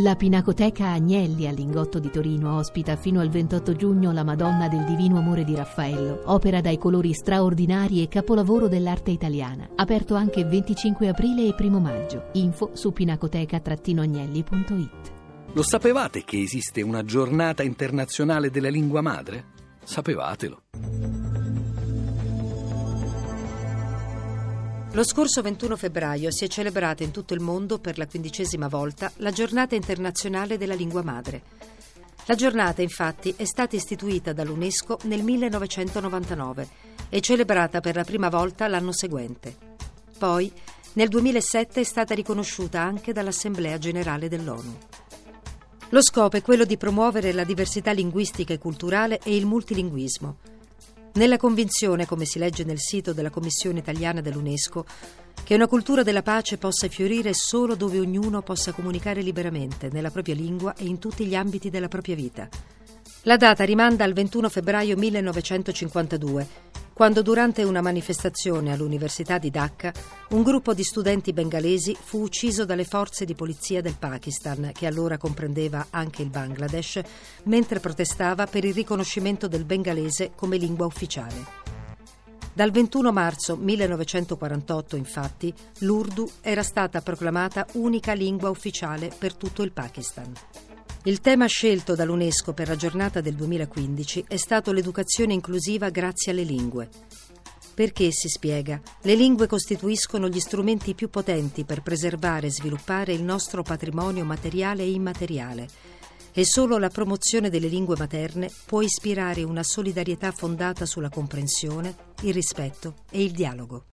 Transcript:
La Pinacoteca Agnelli a Lingotto di Torino ospita fino al 28 giugno la Madonna del Divino Amore di Raffaello, opera dai colori straordinari e capolavoro dell'arte italiana. Aperto anche 25 aprile e 1 maggio. Info su pinacoteca-agnelli.it. Lo sapevate che esiste una giornata internazionale della lingua madre? Sapevatelo. Lo scorso 21 febbraio si è celebrata in tutto il mondo per la quindicesima volta la Giornata internazionale della lingua madre. La giornata, infatti, è stata istituita dall'UNESCO nel 1999 e celebrata per la prima volta l'anno seguente. Poi, nel 2007 è stata riconosciuta anche dall'Assemblea generale dell'ONU. Lo scopo è quello di promuovere la diversità linguistica e culturale e il multilinguismo nella convinzione, come si legge nel sito della Commissione italiana dell'UNESCO, che una cultura della pace possa fiorire solo dove ognuno possa comunicare liberamente, nella propria lingua e in tutti gli ambiti della propria vita. La data rimanda al 21 febbraio 1952, quando durante una manifestazione all'Università di Dhaka un gruppo di studenti bengalesi fu ucciso dalle forze di polizia del Pakistan, che allora comprendeva anche il Bangladesh, mentre protestava per il riconoscimento del bengalese come lingua ufficiale. Dal 21 marzo 1948, infatti, l'Urdu era stata proclamata unica lingua ufficiale per tutto il Pakistan. Il tema scelto dall'UNESCO per la giornata del 2015 è stato l'educazione inclusiva grazie alle lingue. Perché, si spiega, le lingue costituiscono gli strumenti più potenti per preservare e sviluppare il nostro patrimonio materiale e immateriale e solo la promozione delle lingue materne può ispirare una solidarietà fondata sulla comprensione, il rispetto e il dialogo.